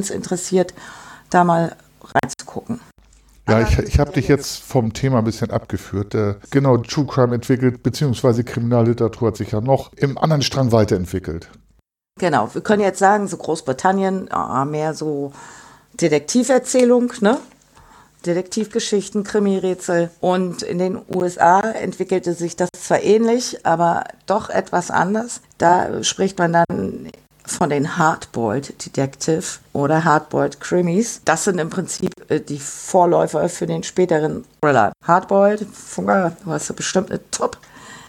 es interessiert, da mal reinzugucken. Ja, ich, ich habe dich jetzt vom Thema ein bisschen abgeführt. Äh, genau, True Crime entwickelt, beziehungsweise Kriminalliteratur hat sich ja noch im anderen Strang weiterentwickelt. Genau, wir können jetzt sagen, so Großbritannien, äh, mehr so Detektiverzählung, ne? Detektivgeschichten, Krimirätsel. Und in den USA entwickelte sich das zwar ähnlich, aber doch etwas anders. Da spricht man dann von den Hardboiled Detective oder Hardboiled Krimis. Das sind im Prinzip äh, die Vorläufer für den späteren Thriller. Hardboiled, Funker, du hast ja bestimmt eine Top.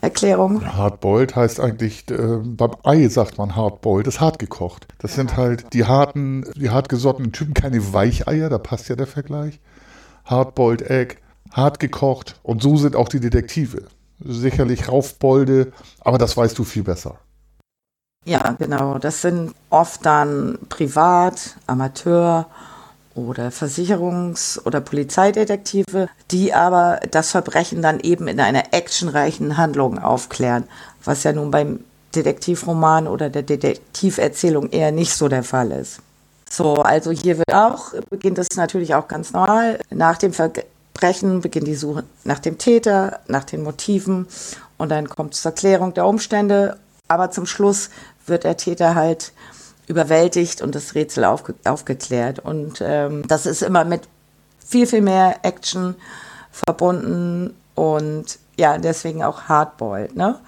Erklärung. Hardboiled heißt eigentlich, äh, beim Ei sagt man Hardboiled, das ist hart gekocht. Das sind halt die harten, die hartgesottenen Typen, keine Weicheier, da passt ja der Vergleich. Hardboiled Egg, hart gekocht und so sind auch die Detektive. Sicherlich Raufbolde, aber das weißt du viel besser. Ja, genau. Das sind oft dann Privat, Amateur oder Versicherungs- oder Polizeidetektive, die aber das Verbrechen dann eben in einer actionreichen Handlung aufklären, was ja nun beim Detektivroman oder der Detektiverzählung eher nicht so der Fall ist. So, also hier wird auch, beginnt es natürlich auch ganz normal. Nach dem Verbrechen beginnt die Suche nach dem Täter, nach den Motiven und dann kommt es zur Klärung der Umstände. Aber zum Schluss wird der Täter halt überwältigt und das Rätsel aufge aufgeklärt. Und ähm, das ist immer mit viel, viel mehr Action verbunden und ja, deswegen auch Hardboiled. Ne?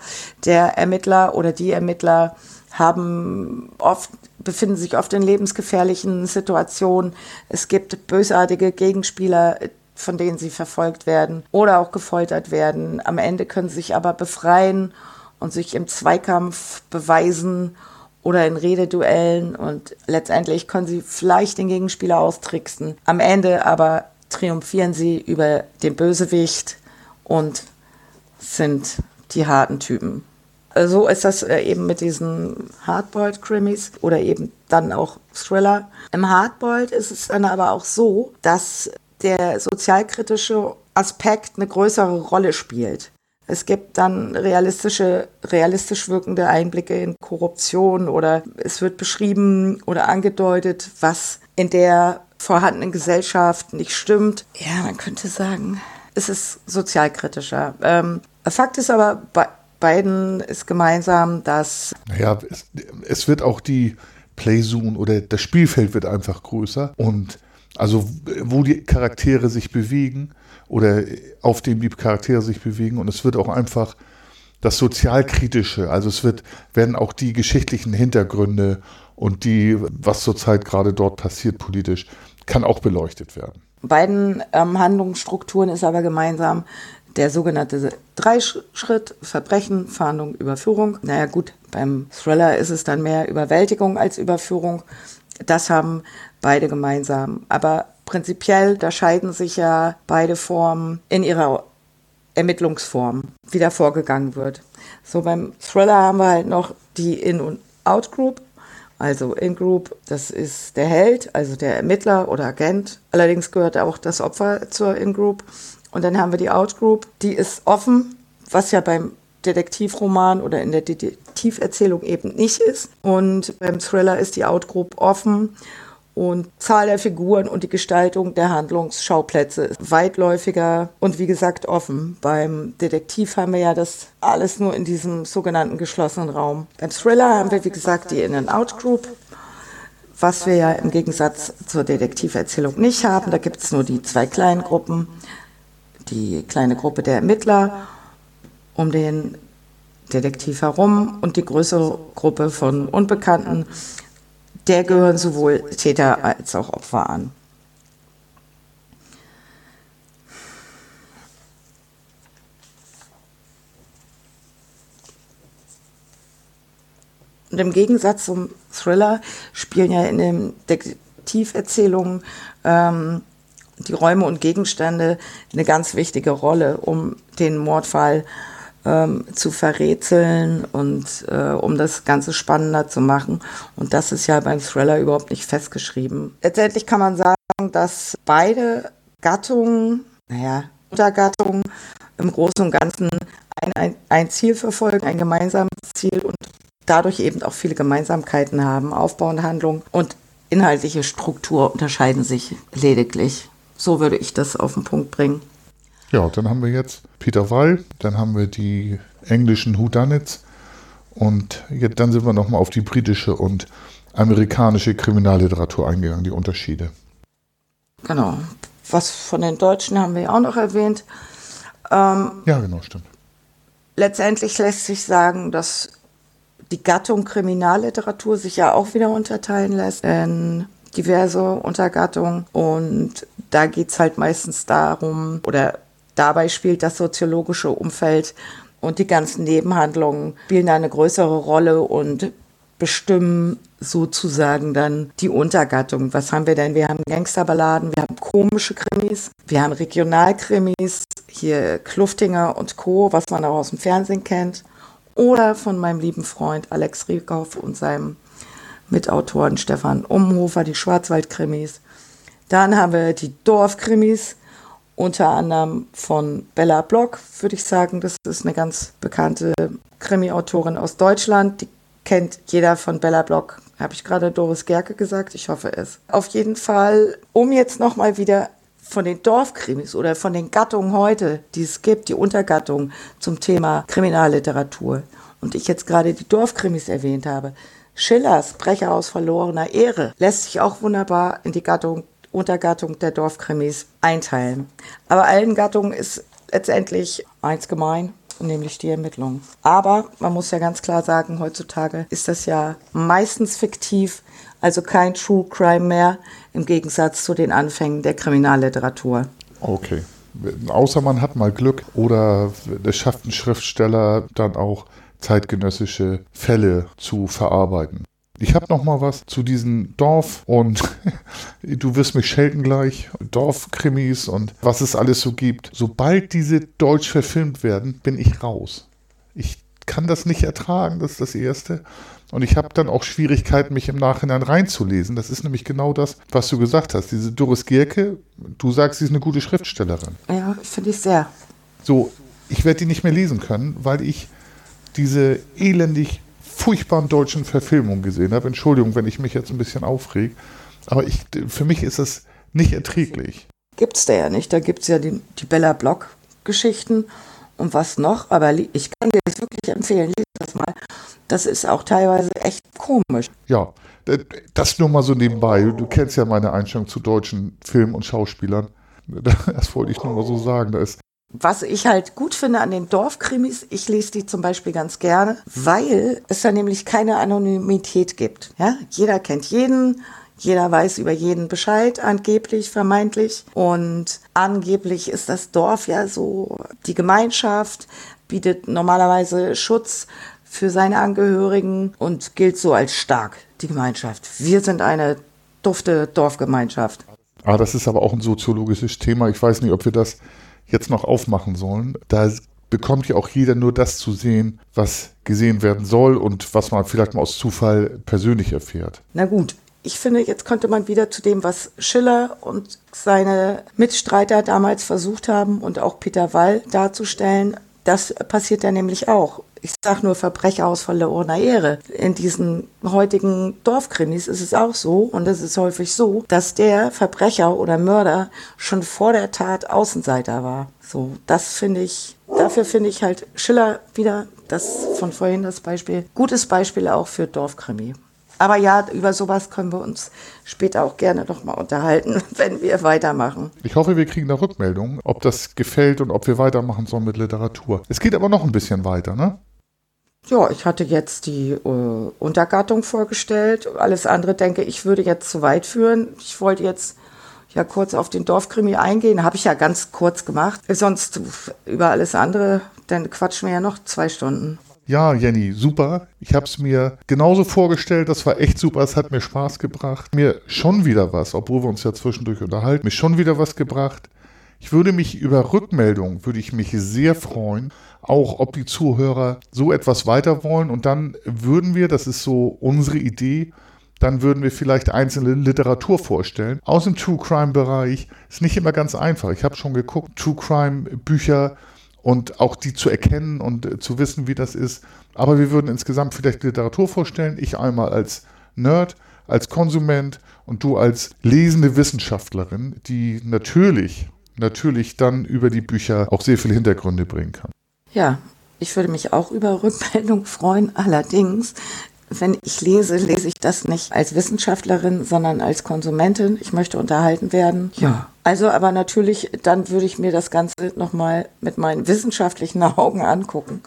Der Ermittler oder die Ermittler haben oft befinden sich oft in lebensgefährlichen Situationen. Es gibt bösartige Gegenspieler, von denen sie verfolgt werden oder auch gefoltert werden. Am Ende können sie sich aber befreien und sich im Zweikampf beweisen oder in Rededuellen und letztendlich können sie vielleicht den Gegenspieler austricksen. Am Ende aber triumphieren sie über den Bösewicht und sind die harten Typen. So ist das äh, eben mit diesen Hardboiled-Krimis oder eben dann auch Thriller. Im Hardboiled ist es dann aber auch so, dass der sozialkritische Aspekt eine größere Rolle spielt. Es gibt dann realistische, realistisch wirkende Einblicke in Korruption oder es wird beschrieben oder angedeutet, was in der vorhandenen Gesellschaft nicht stimmt. Ja, man könnte sagen, es ist sozialkritischer. Ähm, Fakt ist aber, bei beiden ist gemeinsam, dass. Naja, es, es wird auch die Playzone oder das Spielfeld wird einfach größer und also wo die Charaktere sich bewegen oder auf dem die Charaktere sich bewegen und es wird auch einfach das Sozialkritische, also es wird, werden auch die geschichtlichen Hintergründe und die, was zurzeit gerade dort passiert politisch, kann auch beleuchtet werden. Beiden ähm, Handlungsstrukturen ist aber gemeinsam der sogenannte Dreischritt Verbrechen, Fahndung, Überführung. Naja gut, beim Thriller ist es dann mehr Überwältigung als Überführung. Das haben beide gemeinsam. Aber prinzipiell unterscheiden sich ja beide Formen in ihrer Ermittlungsform, wie da vorgegangen wird. So beim Thriller haben wir halt noch die In- und Out-Group. Also In-Group, das ist der Held, also der Ermittler oder Agent. Allerdings gehört auch das Opfer zur In-Group. Und dann haben wir die Out-Group, die ist offen, was ja beim Detektivroman oder in der Detektiverzählung eben nicht ist. Und beim Thriller ist die Out-Group offen und Zahl der Figuren und die Gestaltung der Handlungsschauplätze ist weitläufiger und wie gesagt offen. Beim Detektiv haben wir ja das alles nur in diesem sogenannten geschlossenen Raum. Beim Thriller haben wir wie gesagt die In-and-Out-Group, was wir ja im Gegensatz zur Detektiverzählung nicht haben. Da gibt es nur die zwei kleinen Gruppen. Die kleine Gruppe der Ermittler um den Detektiv herum und die größere Gruppe von Unbekannten, der gehören sowohl Täter als auch Opfer an. Und im Gegensatz zum Thriller spielen ja in den Detektiverzählungen ähm, die Räume und Gegenstände eine ganz wichtige Rolle, um den Mordfall zu ähm, zu verrätseln und äh, um das Ganze spannender zu machen. Und das ist ja beim Thriller überhaupt nicht festgeschrieben. Letztendlich kann man sagen, dass beide Gattungen, naja, Untergattungen im Großen und Ganzen ein, ein, ein Ziel verfolgen, ein gemeinsames Ziel und dadurch eben auch viele Gemeinsamkeiten haben. Aufbau und Handlung und inhaltliche Struktur unterscheiden sich lediglich. So würde ich das auf den Punkt bringen. Ja, dann haben wir jetzt Peter Wall, dann haben wir die englischen Whodunits und jetzt, dann sind wir nochmal auf die britische und amerikanische Kriminalliteratur eingegangen, die Unterschiede. Genau. Was von den Deutschen haben wir auch noch erwähnt. Ähm, ja, genau, stimmt. Letztendlich lässt sich sagen, dass die Gattung Kriminalliteratur sich ja auch wieder unterteilen lässt in diverse Untergattungen. Und da geht es halt meistens darum, oder Dabei spielt das soziologische Umfeld und die ganzen Nebenhandlungen spielen eine größere Rolle und bestimmen sozusagen dann die Untergattung. Was haben wir denn? Wir haben Gangsterballaden, wir haben komische Krimis, wir haben Regionalkrimis, hier Kluftinger und Co., was man auch aus dem Fernsehen kennt. Oder von meinem lieben Freund Alex Rieckhoff und seinem Mitautoren Stefan Umhofer, die Schwarzwaldkrimis. Dann haben wir die Dorfkrimis, unter anderem von Bella Block, würde ich sagen. Das ist eine ganz bekannte Krimi-Autorin aus Deutschland. Die kennt jeder von Bella Block. Habe ich gerade Doris Gerke gesagt? Ich hoffe es. Auf jeden Fall, um jetzt nochmal wieder von den Dorfkrimis oder von den Gattungen heute, die es gibt, die Untergattungen zum Thema Kriminalliteratur. Und ich jetzt gerade die Dorfkrimis erwähnt habe. Schillers Brecher aus verlorener Ehre lässt sich auch wunderbar in die Gattung Untergattung der Dorfkrimis einteilen. Aber allen Gattungen ist letztendlich eins gemein, nämlich die Ermittlung. Aber man muss ja ganz klar sagen, heutzutage ist das ja meistens fiktiv, also kein True Crime mehr, im Gegensatz zu den Anfängen der Kriminalliteratur. Okay. Außer man hat mal Glück oder es schafft ein Schriftsteller dann auch zeitgenössische Fälle zu verarbeiten. Ich habe noch mal was zu diesen Dorf und du wirst mich schelten gleich, Dorfkrimis und was es alles so gibt. Sobald diese deutsch verfilmt werden, bin ich raus. Ich kann das nicht ertragen, das ist das Erste. Und ich habe dann auch Schwierigkeiten, mich im Nachhinein reinzulesen. Das ist nämlich genau das, was du gesagt hast. Diese Doris Gierke, du sagst, sie ist eine gute Schriftstellerin. Ja, finde ich sehr. So, ich werde die nicht mehr lesen können, weil ich diese elendig furchtbaren deutschen Verfilmungen gesehen habe. Entschuldigung, wenn ich mich jetzt ein bisschen aufreg, aber ich, für mich ist das nicht erträglich. Gibt es da ja nicht. Da gibt es ja die, die Bella Block-Geschichten und was noch. Aber ich kann dir das wirklich empfehlen. Lies das mal. Das ist auch teilweise echt komisch. Ja, das nur mal so nebenbei. Du kennst ja meine Einstellung zu deutschen Filmen und Schauspielern. Das wollte ich nur mal so sagen. Da ist was ich halt gut finde an den Dorfkrimis, ich lese die zum Beispiel ganz gerne, weil es da nämlich keine Anonymität gibt. Ja? Jeder kennt jeden, jeder weiß über jeden Bescheid, angeblich, vermeintlich. Und angeblich ist das Dorf ja so, die Gemeinschaft bietet normalerweise Schutz für seine Angehörigen und gilt so als stark, die Gemeinschaft. Wir sind eine dufte Dorfgemeinschaft. Ah, das ist aber auch ein soziologisches Thema. Ich weiß nicht, ob wir das jetzt noch aufmachen sollen. Da bekommt ja auch jeder nur das zu sehen, was gesehen werden soll und was man vielleicht mal aus Zufall persönlich erfährt. Na gut, ich finde, jetzt könnte man wieder zu dem, was Schiller und seine Mitstreiter damals versucht haben und auch Peter Wall darzustellen. Das passiert ja nämlich auch ich sage nur Verbrecher aus verlorener Ehre. In diesen heutigen Dorfkrimis ist es auch so, und es ist häufig so, dass der Verbrecher oder Mörder schon vor der Tat Außenseiter war. So, das finde ich, dafür finde ich halt Schiller wieder, das von vorhin das Beispiel, gutes Beispiel auch für Dorfkrimi. Aber ja, über sowas können wir uns später auch gerne noch mal unterhalten, wenn wir weitermachen. Ich hoffe, wir kriegen da Rückmeldungen, ob das gefällt und ob wir weitermachen sollen mit Literatur. Es geht aber noch ein bisschen weiter, ne? Ja, ich hatte jetzt die äh, Untergattung vorgestellt. Alles andere denke ich würde jetzt zu weit führen. Ich wollte jetzt ja kurz auf den Dorfkrimi eingehen. Habe ich ja ganz kurz gemacht. Sonst über alles andere, dann quatschen wir ja noch zwei Stunden. Ja, Jenny, super. Ich habe es mir genauso vorgestellt. Das war echt super. Es hat mir Spaß gebracht. Mir schon wieder was, obwohl wir uns ja zwischendurch unterhalten, mir schon wieder was gebracht. Ich würde mich über Rückmeldungen, würde ich mich sehr freuen, auch ob die Zuhörer so etwas weiter wollen. Und dann würden wir, das ist so unsere Idee, dann würden wir vielleicht einzelne Literatur vorstellen. Aus dem True Crime Bereich ist nicht immer ganz einfach. Ich habe schon geguckt, True Crime Bücher und auch die zu erkennen und äh, zu wissen, wie das ist. Aber wir würden insgesamt vielleicht Literatur vorstellen. Ich einmal als Nerd, als Konsument und du als lesende Wissenschaftlerin, die natürlich natürlich dann über die Bücher auch sehr viele Hintergründe bringen kann. Ja, ich würde mich auch über Rückmeldung freuen. Allerdings, wenn ich lese, lese ich das nicht als Wissenschaftlerin, sondern als Konsumentin. Ich möchte unterhalten werden. Ja. Also, aber natürlich, dann würde ich mir das Ganze nochmal mit meinen wissenschaftlichen Augen angucken.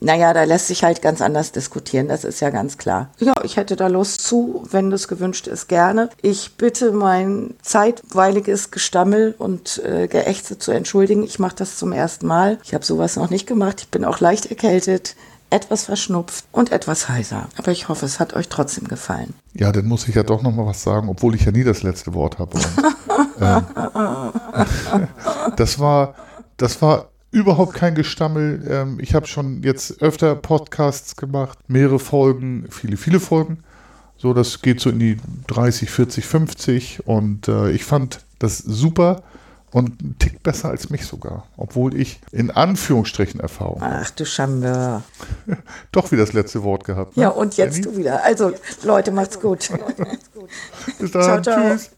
Naja, da lässt sich halt ganz anders diskutieren, das ist ja ganz klar. Ja, ich hätte da Lust zu, wenn das gewünscht ist, gerne. Ich bitte mein zeitweiliges Gestammel und äh, Geächze zu entschuldigen. Ich mache das zum ersten Mal. Ich habe sowas noch nicht gemacht. Ich bin auch leicht erkältet etwas verschnupft und etwas heiser. Aber ich hoffe, es hat euch trotzdem gefallen. Ja, dann muss ich ja doch noch mal was sagen, obwohl ich ja nie das letzte Wort habe. Und, äh, das war, das war überhaupt kein Gestammel. Ähm, ich habe schon jetzt öfter Podcasts gemacht, mehrere Folgen, viele, viele Folgen. So, das geht so in die 30, 40, 50 und äh, ich fand das super und ein Tick besser als mich sogar, obwohl ich in Anführungsstrichen Erfahrung Ach du Schambör. Doch wieder das letzte Wort gehabt. Ne? Ja, und jetzt Jenny? du wieder. Also, Leute, macht's gut. Bis dann. Ciao, ciao. Tschüss.